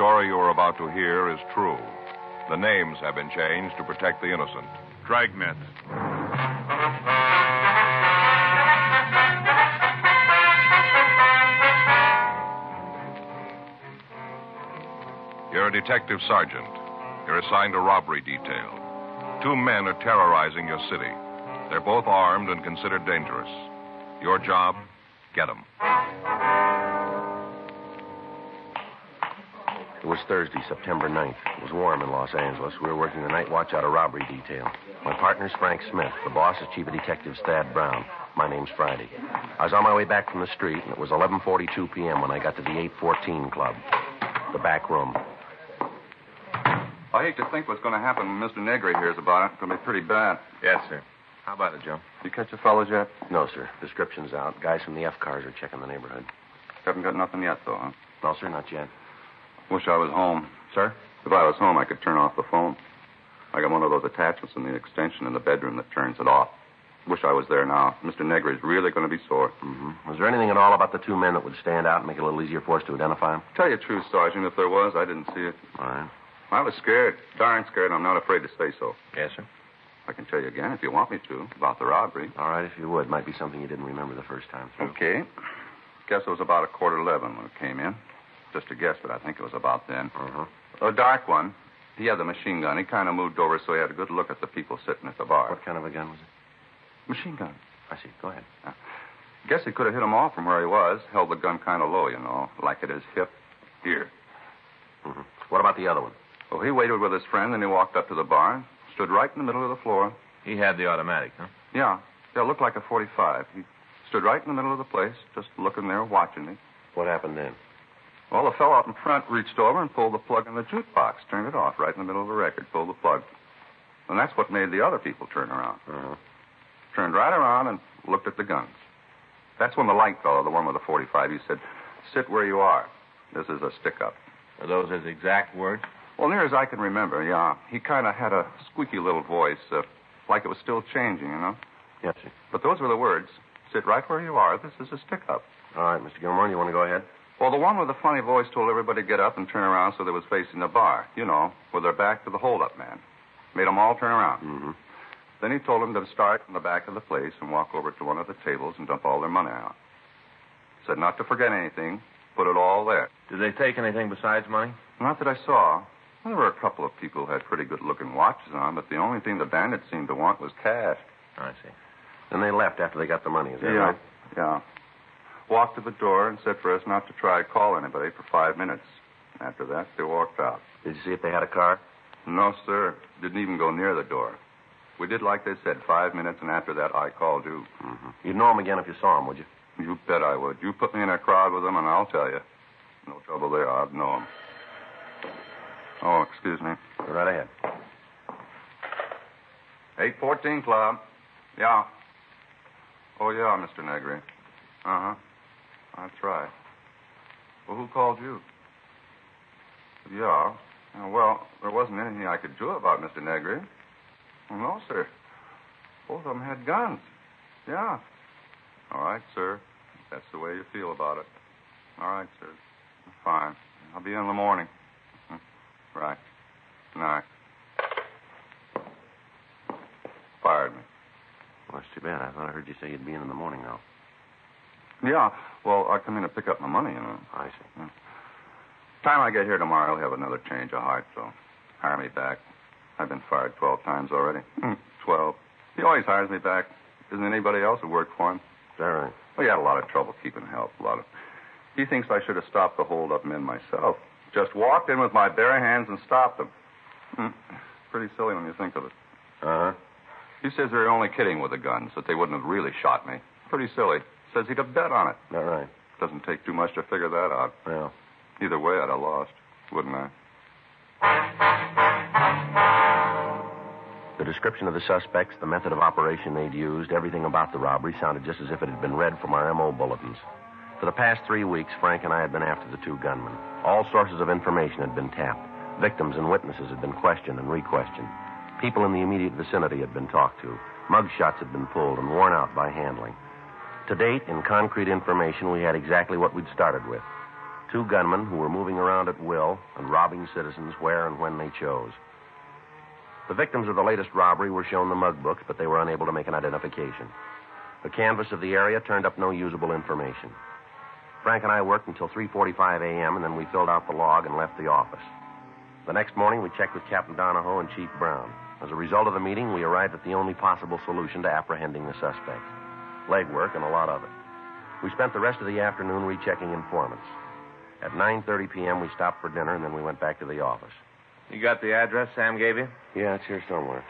Story you are about to hear is true. The names have been changed to protect the innocent. Dragnet. You're a detective sergeant. You're assigned a robbery detail. Two men are terrorizing your city. They're both armed and considered dangerous. Your job, get them. Was Thursday, September 9th. It was warm in Los Angeles. We were working the night watch out of robbery detail. My partner's Frank Smith. The boss is Chief of Detectives Thad Brown. My name's Friday. I was on my way back from the street, and it was 11.42 p.m. when I got to the 814 Club, the back room. I hate to think what's going to happen when Mr. Negri hears about it. It's going to be pretty bad. Yes, sir. How about it, Joe? You catch the fellows yet? No, sir. Description's out. Guys from the F cars are checking the neighborhood. Haven't got nothing yet, though, huh? No, sir, not yet. Wish I was home. Sir? If I was home, I could turn off the phone. I got one of those attachments in the extension in the bedroom that turns it off. Wish I was there now. Mr. Negri's really going to be sore. Mm-hmm. Was there anything at all about the two men that would stand out and make it a little easier for us to identify them? Tell you the truth, Sergeant, if there was, I didn't see it. All right. I was scared. Darn scared, and I'm not afraid to say so. Yes, sir. I can tell you again if you want me to about the robbery. All right, if you would. Might be something you didn't remember the first time through. Okay. Guess it was about a quarter to eleven when it came in. Just a guess, but I think it was about then. Uh-huh. A dark one. He had the machine gun. He kind of moved over so he had a good look at the people sitting at the bar. What kind of a gun was it? Machine gun. I see. Go ahead. Guess he could have hit him off from where he was. Held the gun kind of low, you know, like at his hip. Here. Mm-hmm. What about the other one? Well, he waited with his friend, then he walked up to the bar, and stood right in the middle of the floor. He had the automatic, huh? Yeah. Yeah, looked like a 45. He stood right in the middle of the place, just looking there, watching me. What happened then? Well, the fellow out in front reached over and pulled the plug in the jukebox, turned it off right in the middle of a record, pulled the plug. And that's what made the other people turn around. Uh-huh. Turned right around and looked at the guns. That's when the light fellow, the one with the 45, he said, Sit where you are. This is a stick up. Are those his exact words? Well, near as I can remember, yeah. He kind of had a squeaky little voice, uh, like it was still changing, you know. Yes, sir. But those were the words. Sit right where you are. This is a stick up. All right, Mr. Gilmore, you want to go ahead? Well, the one with the funny voice told everybody to get up and turn around so they was facing the bar. You know, with their back to the hold-up man. Made 'em all turn around. Mm-hmm. Then he told them to start from the back of the place and walk over to one of the tables and dump all their money out. Said not to forget anything. Put it all there. Did they take anything besides money? Not that I saw. Well, there were a couple of people who had pretty good-looking watches on, but the only thing the bandits seemed to want was cash. I see. Then they left after they got the money, is that yeah. right? Yeah. Walked to the door and said for us not to try to call anybody for five minutes. After that, they walked out. Did you see if they had a car? No, sir. Didn't even go near the door. We did like they said, five minutes, and after that, I called you. Mm-hmm. You'd know them again if you saw them, would you? You bet I would. You put me in a crowd with them, and I'll tell you. No trouble there. I'd know them. Oh, excuse me. Go right ahead. 814 Club. Yeah. Oh, yeah, Mr. Negri. Uh huh. That's right. Well, who called you? Yeah. Uh, well, there wasn't anything I could do about Mr. Negri. Well, no, sir. Both of them had guns. Yeah. All right, sir. That's the way you feel about it. All right, sir. Fine. I'll be in the morning. Mhm. Right. Good night. fired me. Well, that's too bad. I thought I heard you say you'd be in in the morning now. Yeah, well, I come in to pick up my money, you know. I see. Time I get here tomorrow, I'll have another change of heart, so hire me back. I've been fired 12 times already. Hmm, 12. He always hires me back. Isn't anybody else who worked for him? Is that right? Well, he had a lot of trouble keeping help. A lot of. He thinks I should have stopped the hold-up men myself. Just walked in with my bare hands and stopped them. Hmm. Pretty silly when you think of it. Uh huh. He says they're only kidding with the guns, that they wouldn't have really shot me. Pretty silly. Says he'd have bet on it. That right. Doesn't take too much to figure that out. Well, Either way, I'd have lost, wouldn't I? the description of the suspects, the method of operation they'd used, everything about the robbery sounded just as if it had been read from our MO bulletins. For the past three weeks, Frank and I had been after the two gunmen. All sources of information had been tapped. Victims and witnesses had been questioned and re-questioned. People in the immediate vicinity had been talked to. Mug shots had been pulled and worn out by handling. To date, in concrete information, we had exactly what we'd started with. Two gunmen who were moving around at will and robbing citizens where and when they chose. The victims of the latest robbery were shown the mug books, but they were unable to make an identification. The canvas of the area turned up no usable information. Frank and I worked until 3:45 a.m. and then we filled out the log and left the office. The next morning, we checked with Captain Donahoe and Chief Brown. As a result of the meeting, we arrived at the only possible solution to apprehending the suspects. Legwork and a lot of it. We spent the rest of the afternoon rechecking informants. At 9:30 p.m., we stopped for dinner and then we went back to the office. You got the address Sam gave you? Yeah, it's here somewhere.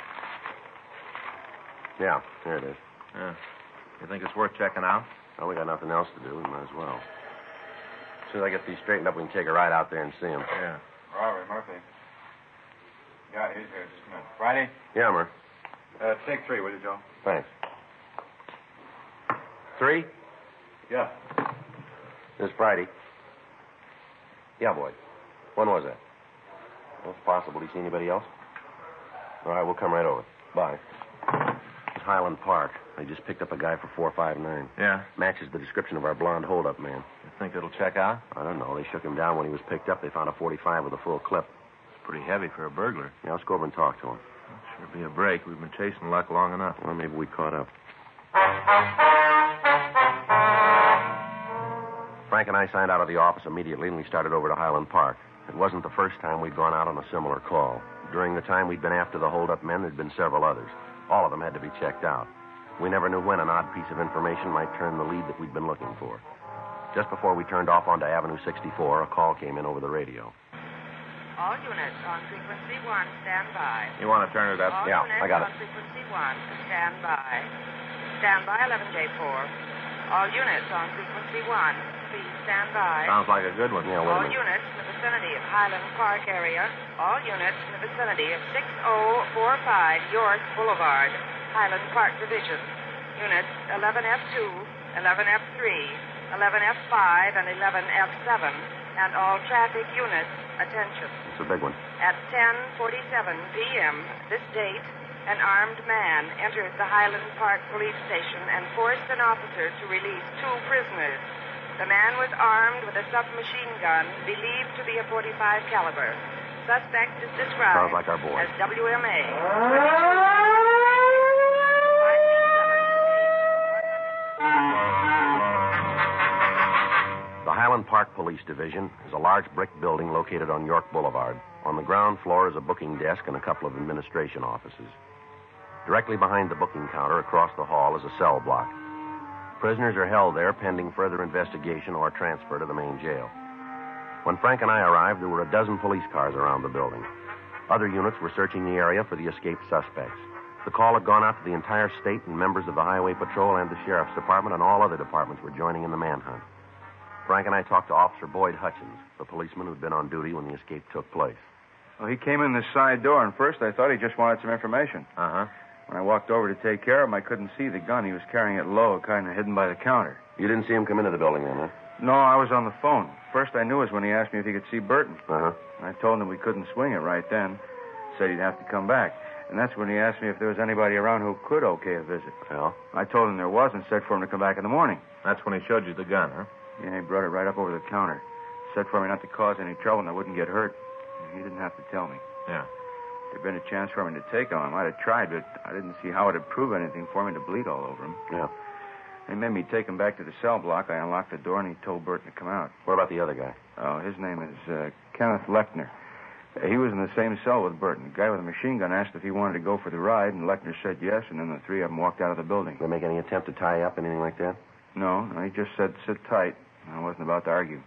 Yeah, here it is. Yeah. You think it's worth checking out? Well, we got nothing else to do. We might as well. As soon as I get these straightened up, we can take a ride out there and see him. Yeah. Robert Murphy. Yeah, he's here. Just a minute. Friday? Yeah, Mer. Uh, take three, will you, Joe? Thanks. Three? Yeah. This Friday. Yeah, boy. When was that? Well, it's possible. Do you see anybody else? All right, we'll come right over. Bye. It's Highland Park. They just picked up a guy for 459. Yeah. Matches the description of our blonde holdup man. You think it'll check out? I don't know. They shook him down when he was picked up. They found a 45 with a full clip. It's pretty heavy for a burglar. Yeah, let's go over and talk to him. Sure be a break. We've been chasing luck long enough. Well, maybe we caught up. Frank and I signed out of the office immediately, and we started over to Highland Park. It wasn't the first time we'd gone out on a similar call. During the time we'd been after the holdup men, there'd been several others. All of them had to be checked out. We never knew when an odd piece of information might turn the lead that we'd been looking for. Just before we turned off onto Avenue 64, a call came in over the radio. All units on frequency one, stand by. You want to turn it up? All Yeah, units I got on it. frequency one, stand by. Stand by, 11J4. All units on frequency one, please stand by. Sounds like a good one. Yeah, wait a all minute. units in the vicinity of Highland Park area. All units in the vicinity of 6045 York Boulevard, Highland Park Division. Units 11F2, 11F3, 11F5, and 11F7. And all traffic units, attention. It's a big one. At 10:47 p.m. this date, an armed man entered the Highland Park police station and forced an officer to release two prisoners. The man was armed with a submachine gun believed to be a 45 caliber. Suspect is described Sounds like our boy. as WMA. The Highland Park Police Division is a large brick building located on York Boulevard. On the ground floor is a booking desk and a couple of administration offices. Directly behind the booking counter across the hall is a cell block. Prisoners are held there pending further investigation or transfer to the main jail. When Frank and I arrived, there were a dozen police cars around the building. Other units were searching the area for the escaped suspects. The call had gone out to the entire state, and members of the Highway Patrol and the Sheriff's Department and all other departments were joining in the manhunt. Frank and I talked to Officer Boyd Hutchins, the policeman who'd been on duty when the escape took place. Well, he came in the side door, and first I thought he just wanted some information. Uh huh. When I walked over to take care of him, I couldn't see the gun. He was carrying it low, kind of hidden by the counter. You didn't see him come into the building then, huh? No, I was on the phone. First I knew was when he asked me if he could see Burton. Uh huh. I told him we couldn't swing it right then. Said he'd have to come back. And that's when he asked me if there was anybody around who could okay a visit. Well, I told him there was and said for him to come back in the morning. That's when he showed you the gun, huh? Yeah, he brought it right up over the counter. Said for me not to cause any trouble and I wouldn't get hurt. He didn't have to tell me. Yeah. There'd been a chance for me to take him, I might have tried, but I didn't see how it'd prove anything for me to bleed all over him. Yeah. They made me take him back to the cell block. I unlocked the door, and he told Burton to come out. What about the other guy? Oh, his name is uh, Kenneth Lechner. He was in the same cell with Burton. The guy with the machine gun asked if he wanted to go for the ride, and Lechner said yes, and then the three of them walked out of the building. Did they make any attempt to tie up, anything like that? No, no, he just said sit tight. I wasn't about to argue.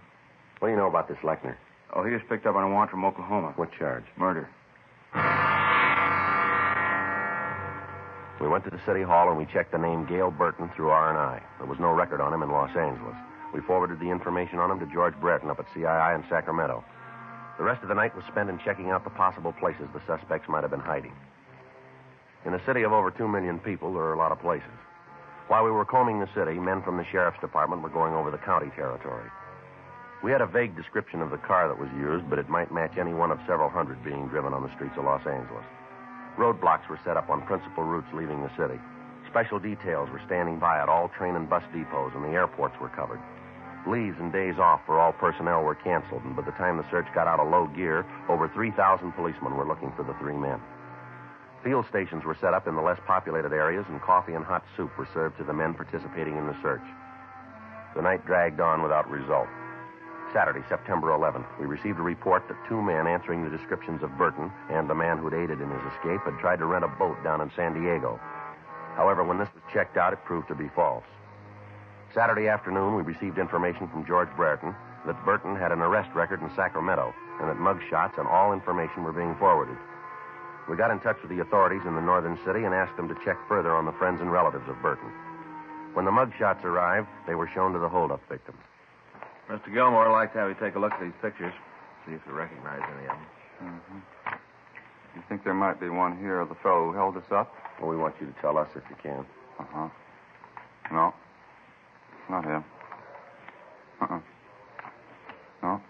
What do you know about this Lechner? Oh, he was picked up on a warrant from Oklahoma. What charge? Murder. We went to the city hall and we checked the name Gail Burton through R&I. There was no record on him in Los Angeles. We forwarded the information on him to George Brereton up at CII in Sacramento. The rest of the night was spent in checking out the possible places the suspects might have been hiding. In a city of over two million people, there are a lot of places. While we were combing the city, men from the sheriff's department were going over the county territory. We had a vague description of the car that was used, but it might match any one of several hundred being driven on the streets of Los Angeles. Roadblocks were set up on principal routes leaving the city. Special details were standing by at all train and bus depots, and the airports were covered. Leaves and days off for all personnel were canceled, and by the time the search got out of low gear, over 3,000 policemen were looking for the three men. Field stations were set up in the less populated areas, and coffee and hot soup were served to the men participating in the search. The night dragged on without result. Saturday, September 11th, we received a report that two men answering the descriptions of Burton and the man who'd aided in his escape had tried to rent a boat down in San Diego. However, when this was checked out, it proved to be false. Saturday afternoon, we received information from George Brereton that Burton had an arrest record in Sacramento and that mug shots and all information were being forwarded. We got in touch with the authorities in the northern city and asked them to check further on the friends and relatives of Burton. When the mug shots arrived, they were shown to the holdup victims. Mr. Gilmore, I'd like to have you take a look at these pictures, see if you recognize any of them. Mm-hmm. You think there might be one here of the fellow who held us up? Well, we want you to tell us if you can. Uh huh. No. Not him. Uh uh No.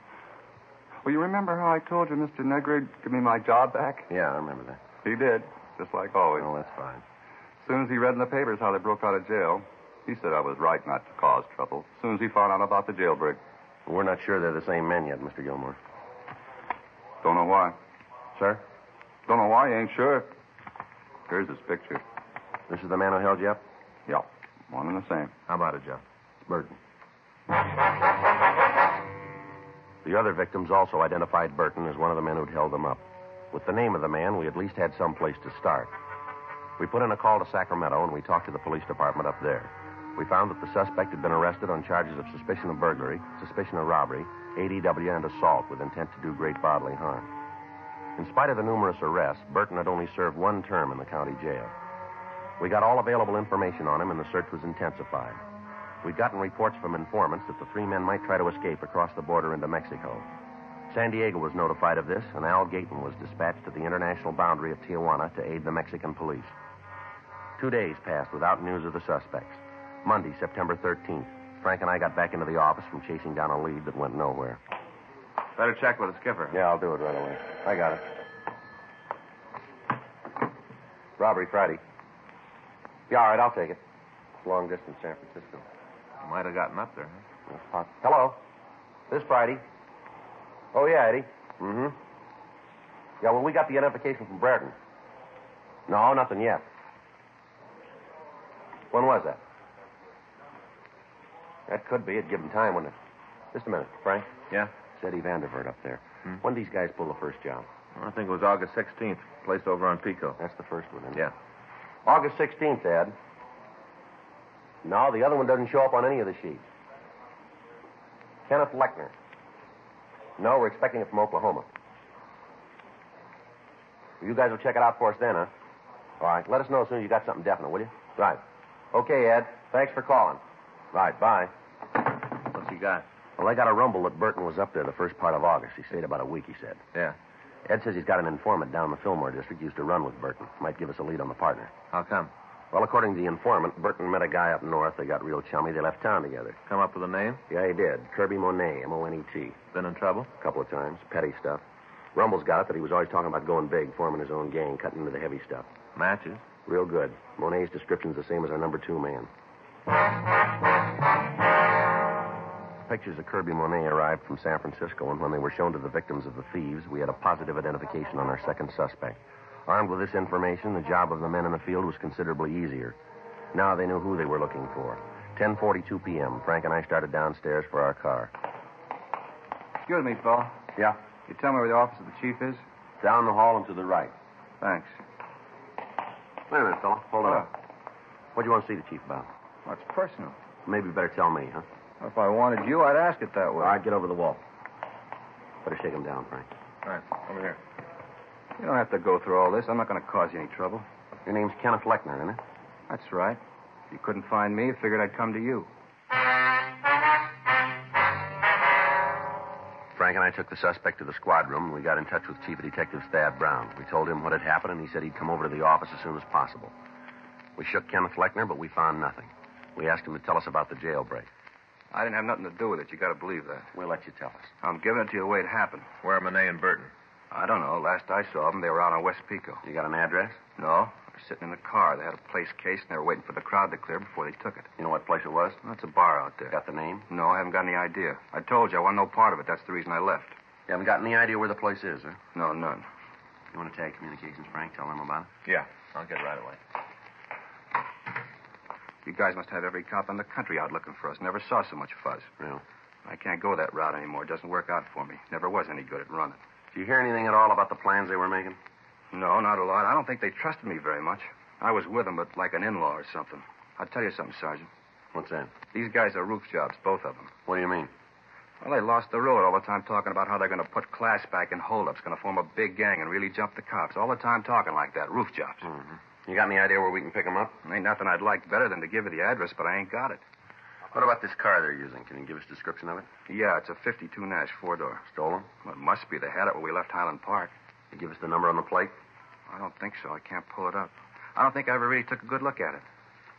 Well, you remember how I told you Mr. Negri give me my job back? Yeah, I remember that. He did, just like always. Oh, that's fine. As soon as he read in the papers how they broke out of jail, he said I was right not to cause trouble. As soon as he found out about the jailbreak. We're not sure they're the same men yet, Mr. Gilmore. Don't know why. Sir? Don't know why, you ain't sure. Here's his picture. This is the man who held you up? Yep. One and the same. How about it, Jeff? It's Burton. The other victims also identified Burton as one of the men who'd held them up. With the name of the man, we at least had some place to start. We put in a call to Sacramento and we talked to the police department up there. We found that the suspect had been arrested on charges of suspicion of burglary, suspicion of robbery, ADW, and assault with intent to do great bodily harm. In spite of the numerous arrests, Burton had only served one term in the county jail. We got all available information on him, and the search was intensified. We'd gotten reports from informants that the three men might try to escape across the border into Mexico. San Diego was notified of this, and Al Gayton was dispatched to the international boundary of Tijuana to aid the Mexican police. Two days passed without news of the suspects. Monday, September 13th, Frank and I got back into the office from chasing down a lead that went nowhere. Better check with the skipper. Yeah, I'll do it right away. I got it. Robbery Friday. Yeah, all right, I'll take it. Long distance San Francisco. Might have gotten up there, huh? Hello. This Friday. Oh, yeah, Eddie. Mm-hmm. Yeah, well, we got the identification from Brereton. No, nothing yet. When was that? That could be. It'd give him time, wouldn't it? Just a minute, Frank. Yeah? It's Eddie Vandervert up there. Hmm? When did these guys pull the first job? I think it was August 16th. Place over on Pico. That's the first one, isn't it? Yeah. August 16th, Ed. No, the other one doesn't show up on any of the sheets. Kenneth Lechner. No, we're expecting it from Oklahoma. You guys will check it out for us then, huh? All right. Let us know as soon as you got something definite, will you? Right. Okay, Ed. Thanks for calling. Right. Bye. What's he got? Well, I got a rumble that Burton was up there the first part of August. He stayed about a week, he said. Yeah. Ed says he's got an informant down in the Fillmore district used to run with Burton. Might give us a lead on the partner. How come? Well, according to the informant, Burton met a guy up north. They got real chummy. They left town together. Come up with a name? Yeah, he did. Kirby Monet, M-O-N-E-T. Been in trouble? A couple of times. Petty stuff. Rumble's got it that he was always talking about going big, forming his own gang, cutting into the heavy stuff. Matches? Real good. Monet's description's the same as our number two man. Pictures of Kirby Monet arrived from San Francisco, and when they were shown to the victims of the thieves, we had a positive identification on our second suspect. Armed with this information, the job of the men in the field was considerably easier. Now they knew who they were looking for. 10:42 p.m. Frank and I started downstairs for our car. Excuse me, Paul. Yeah. You tell me where the office of the chief is? Down the hall and to the right. Thanks. Wait a minute, fella. Hold on. What? What do you want to see the chief about? Well, it's personal? Maybe you better tell me, huh? If I wanted you, I'd ask it that way. All right, get over the wall. Better shake him down, Frank. All right, over here. You don't have to go through all this. I'm not going to cause you any trouble. Your name's Kenneth Lechner, isn't it? That's right. If you couldn't find me, I figured I'd come to you. Frank and I took the suspect to the squad room, and we got in touch with Chief Detective Thad Brown. We told him what had happened, and he said he'd come over to the office as soon as possible. We shook Kenneth Lechner, but we found nothing. We asked him to tell us about the jailbreak. I didn't have nothing to do with it. You got to believe that. We'll let you tell us. I'm giving it to you the way it happened. Where are Monet and Burton? I don't know. Last I saw them, they were out on West Pico. You got an address? No, they were sitting in the car. They had a place case, and they were waiting for the crowd to clear before they took it. You know what place it was? That's a bar out there. Got the name? No, I haven't got any idea. I told you I want no part of it. That's the reason I left. You haven't got any idea where the place is, huh? No, none. You want to tag communications, Frank? Tell them about it? Yeah, I'll get right away. You guys must have every cop in the country out looking for us. Never saw so much fuzz. Yeah. I can't go that route anymore. It doesn't work out for me. Never was any good at running. Did you hear anything at all about the plans they were making? No, not a lot. I don't think they trusted me very much. I was with them, but like an in-law or something. I'll tell you something, Sergeant. What's that? These guys are roof jobs, both of them. What do you mean? Well, they lost the road all the time talking about how they're going to put class back in holdups, going to form a big gang and really jump the cops. All the time talking like that. Roof jobs. Mm-hmm. You got any idea where we can pick them up? Ain't nothing I'd like better than to give you the address, but I ain't got it. What about this car they're using? Can you give us a description of it? Yeah, it's a 52 Nash four-door. Stolen? Well, it must be. They had it when we left Highland Park. You give us the number on the plate? I don't think so. I can't pull it up. I don't think I ever really took a good look at it.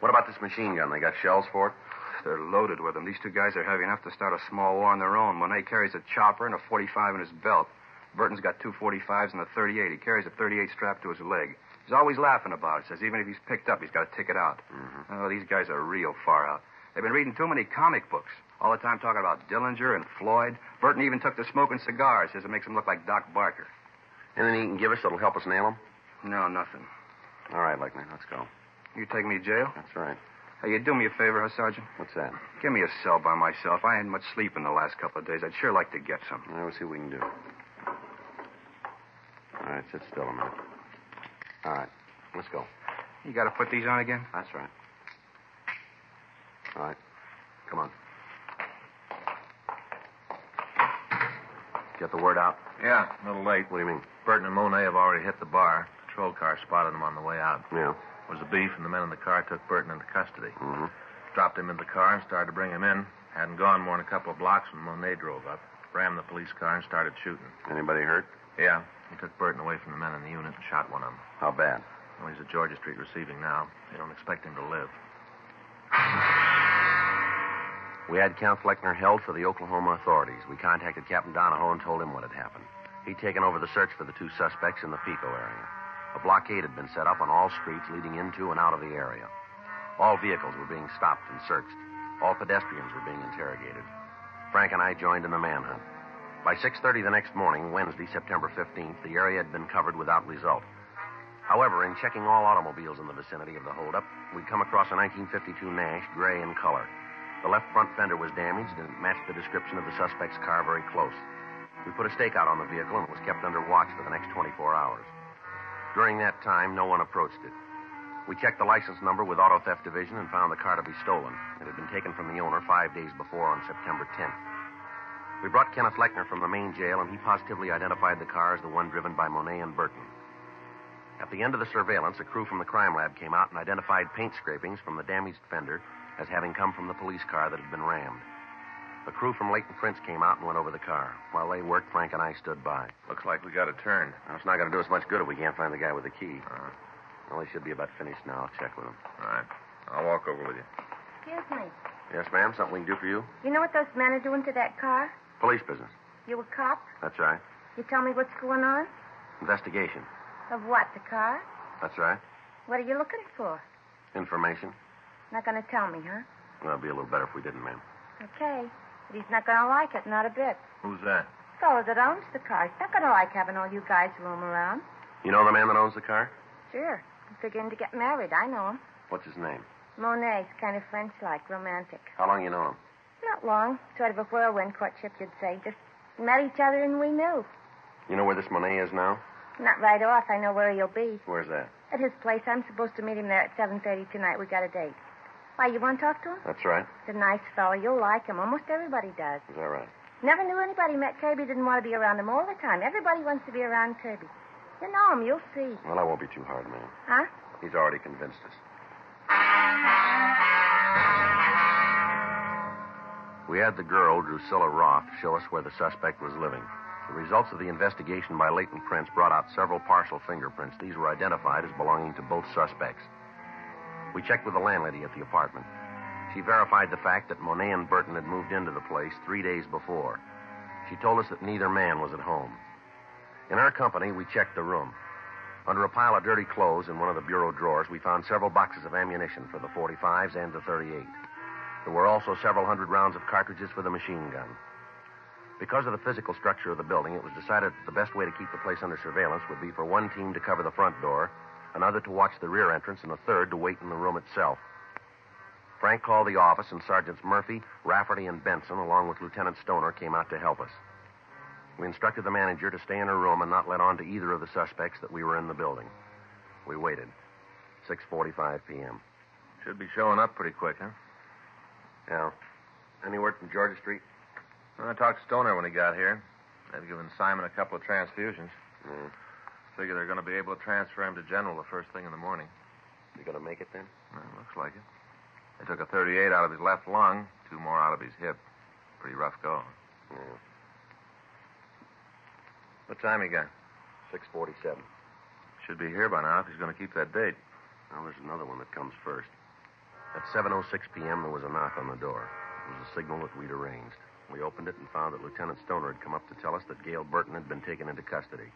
What about this machine gun? They got shells for it? They're loaded with them. These two guys are heavy enough to start a small war on their own. Monet carries a chopper and a 45 in his belt. Burton's got two 45s and a 38. He carries a 38 strapped to his leg. He's always laughing about it. Says even if he's picked up, he's got to ticket out. Mm-hmm. Oh, these guys are real far out. They've been reading too many comic books. All the time talking about Dillinger and Floyd. Burton even took to smoking cigars. Says it makes him look like Doc Barker. Anything you can give us that'll help us nail him? No, nothing. All right, Lechner, let's go. You take me to jail? That's right. Hey, you do me a favor, huh, Sergeant? What's that? Give me a cell by myself. I hadn't much sleep in the last couple of days. I'd sure like to get some. All right, we'll see what we can do. All right, sit still a minute. All right, let's go. You got to put these on again? That's right. All right, come on. Get the word out? Yeah, a little late. What do you mean? Burton and Monet have already hit the bar. Patrol car spotted them on the way out. Yeah. It was a beef, and the men in the car took Burton into custody. Mm-hmm. Dropped him in the car and started to bring him in. Hadn't gone more than a couple of blocks when Monet drove up, rammed the police car, and started shooting. Anybody hurt? Yeah, he took Burton away from the men in the unit and shot one of them. How bad? Well, he's at Georgia Street receiving now. They don't expect him to live. We had Kenneth Lechner held for the Oklahoma authorities. We contacted Captain Donahoe and told him what had happened. He'd taken over the search for the two suspects in the Pico area. A blockade had been set up on all streets leading into and out of the area. All vehicles were being stopped and searched. All pedestrians were being interrogated. Frank and I joined in the manhunt. By 6:30 the next morning, Wednesday, September 15th, the area had been covered without result. However, in checking all automobiles in the vicinity of the holdup, we'd come across a 1952 Nash, gray in color. The left front fender was damaged and matched the description of the suspect's car very close. We put a stakeout on the vehicle and it was kept under watch for the next 24 hours. During that time, no one approached it. We checked the license number with Auto Theft Division and found the car to be stolen. It had been taken from the owner five days before on September 10th. We brought Kenneth Lechner from the main jail, and he positively identified the car as the one driven by Monet and Burton. At the end of the surveillance, a crew from the crime lab came out and identified paint scrapings from the damaged fender as having come from the police car that had been rammed. A crew from Latent Prints came out and went over the car. While they worked, Frank and I stood by. Looks like we got a turn. Now, it's not going to do us much good if we can't find the guy with the key. Uh, Well, he should be about finished now. I'll check with him. all right. I'll walk over with you. Excuse me. Yes, ma'am? Something we can do for you? You know what those men are doing to that car? Police business. You a cop? That's right. You tell me what's going on? Investigation. Of what, the car? That's right. What are you looking for? Information. Not going to tell me, huh? Well, it'd be a little better if we didn't, ma'am. Okay. But he's not going to like it, not a bit. Who's that? Fellow that owns the car. He's not going to like having all you guys roam around. You know the man that owns the car? Sure. I'm figuring to get married. I know him. What's his name? Monet's kind of French-like, romantic. How long you know him? Not long. Sort of a whirlwind courtship, you'd say. Just met each other and we knew. You know where this Monet is now? Not right off. I know where he'll be. Where's that? At his place. I'm supposed to meet him there at 7.30 tonight. We got a date. Why, you want to talk to him? That's right. He's a nice fellow. You'll like him. Almost everybody does. Is that right? Never knew anybody met Kirby didn't want to be around him all the time. Everybody wants to be around Kirby. You know him. You'll see. Well, I won't be too hard, man. Huh? He's already convinced us. We had the girl, Drusilla Roth, show us where the suspect was living. The results of the investigation by Latent Prints brought out several partial fingerprints. These were identified as belonging to both suspects. We checked with the landlady at the apartment. She verified the fact that Monet and Burton had moved into the place three days before. She told us that neither man was at home. In our company, we checked the room. Under a pile of dirty clothes in one of the bureau drawers, we found several boxes of ammunition for the 45s and the 38. There were also several hundred rounds of cartridges for the machine gun. Because of the physical structure of the building, it was decided that the best way to keep the place under surveillance would be for one team to cover the front door, another to watch the rear entrance, and a third to wait in the room itself. Frank called the office, and Sergeants Murphy, Rafferty, and Benson, along with Lieutenant Stoner, came out to help us. We instructed the manager to stay in her room and not let on to either of the suspects that we were in the building. We waited. 6.45 p.m. Should be showing up pretty quick, huh? Yeah. Any word from Georgia Street? Well, I talked to Stoner when he got here. They've given Simon a couple of transfusions. Mm. Figure they're going to be able to transfer him to General the first thing in the morning. You going to make it then? Well, looks like it. They took a 38 out of his left lung, two more out of his hip. Pretty rough go. Yeah. What time he got? 6.47. Should be here by now if he's going to keep that date. Now, there's another one that comes first. At 7.06 p.m., there was a knock on the door. It was a signal that we'd arranged. We opened it and found that Lieutenant Stoner had come up to tell us that Gail Burton had been taken into custody.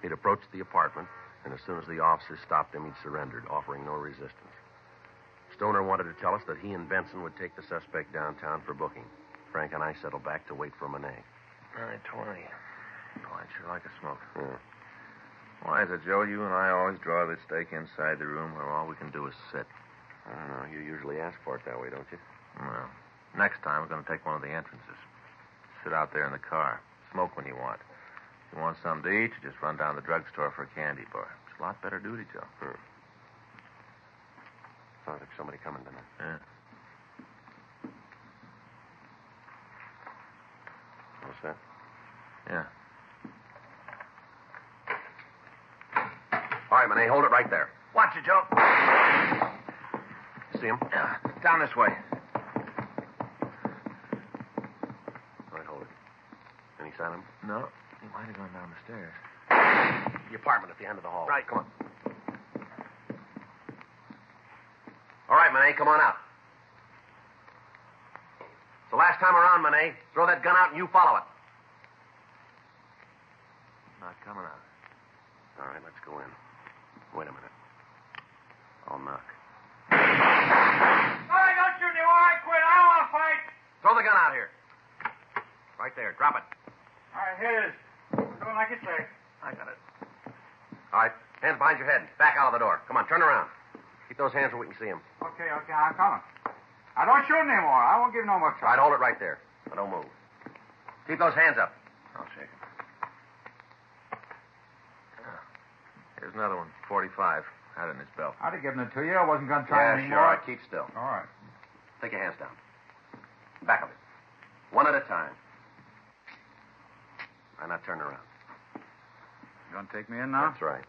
He'd approached the apartment, and as soon as the officers stopped him, he'd surrendered, offering no resistance. Stoner wanted to tell us that he and Benson would take the suspect downtown for booking. Frank and I settled back to wait for Monet. 920. Oh, I'd sure like a smoke. Yeah. Why is it, Joe, you and I always draw the stake inside the room where all we can do is sit? I don't know. You usually ask for it that way, don't you? Well, next time we're going to take one of the entrances. Sit out there in the car. Smoke when you want. If you want something to eat, you just run down to the drugstore for a candy bar. It's a lot better duty, Joe. Hmm. Sounds like somebody coming tonight. Yeah. What's that? Yeah. All right, Monet, hold it right there. Watch it, Joe. See him? Down this way. All right, hold it. Any sign of him? No, he might have gone down the stairs. The apartment at the end of the hall. Right. Come on. All right, Monet, come on out. It's the last time around, Monet. Throw that gun out and you follow it. Not coming out. All right, let's go in. Wait a minute. I'll knock. Hey, don't shoot me while I quit. I don't want to fight. Throw the gun out here. Right there. Drop it. All right, here it is. Doing like you say. I got it. All right. Hands behind your head. Back out of the door. Come on, turn around. Keep those hands where we can see them. Okay, okay, I'm coming. I don't shoot anymore. I won't give no more All right, trouble. hold it right there. Now, don't move. Keep those hands up. I'll shake him. Ah, here's another one. 45. Had it in his belt. I'd have given it to you. I wasn't going to try Yeah, anymore. sure. All right, keep still. All right. Take your hands down. Back of it. One at a time. All right, now turn around. You to take me in now? That's right.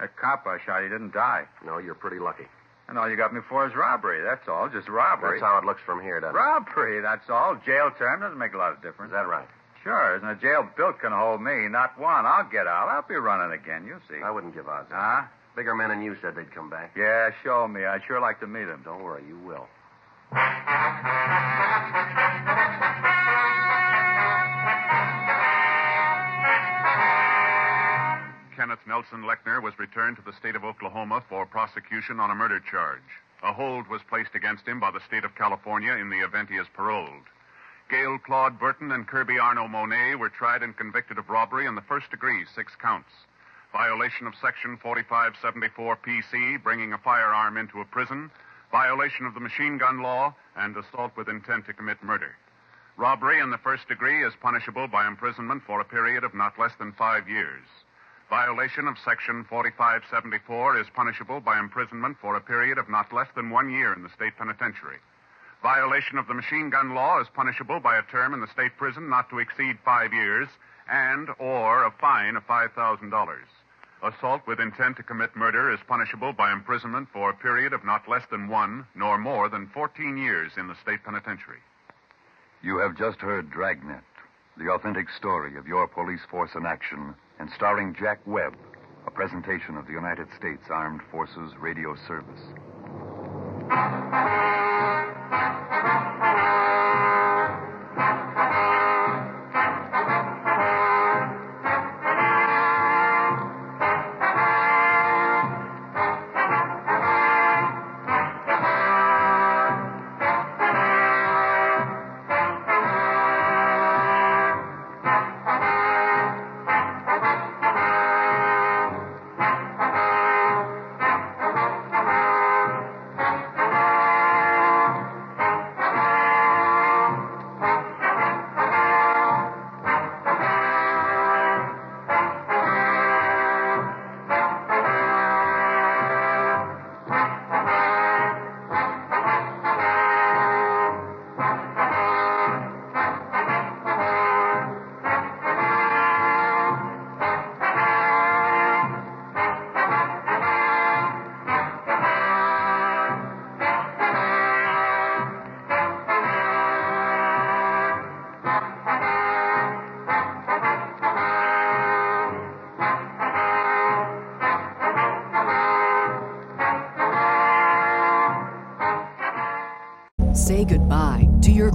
That cop I shot, he didn't die. No, you're pretty lucky. And all you got me for is robbery. That's all. Just robbery. That's how it looks from here, doesn't it? Robbery, that's all. Jail term doesn't make a lot of difference. Is that right? Sure. Isn't a jail built can hold me? Not one. I'll get out. I'll be running again. You'll see. I wouldn't give odds. Huh? Bigger men than you said they'd come back. Yeah, show me. I'd sure like to meet him. Don't worry, you will. Nelson Lechner was returned to the state of Oklahoma for prosecution on a murder charge. A hold was placed against him by the state of California in the event he is paroled. Gail Claude Burton and Kirby Arno Monet were tried and convicted of robbery in the first degree, six counts. violation of Section 4574 PC, bringing a firearm into a prison, violation of the machine gun law, and assault with intent to commit murder. Robbery in the first degree is punishable by imprisonment for a period of not less than five years. Violation of Section 4574 is punishable by imprisonment for a period of not less than one year in the state penitentiary. Violation of the machine gun law is punishable by a term in the state prison not to exceed five years and or a fine of $5,000. Assault with intent to commit murder is punishable by imprisonment for a period of not less than one nor more than 14 years in the state penitentiary. You have just heard Dragnet, the authentic story of your police force in action, and starring Jack Webb, a presentation of the United States Armed Forces Radio Service.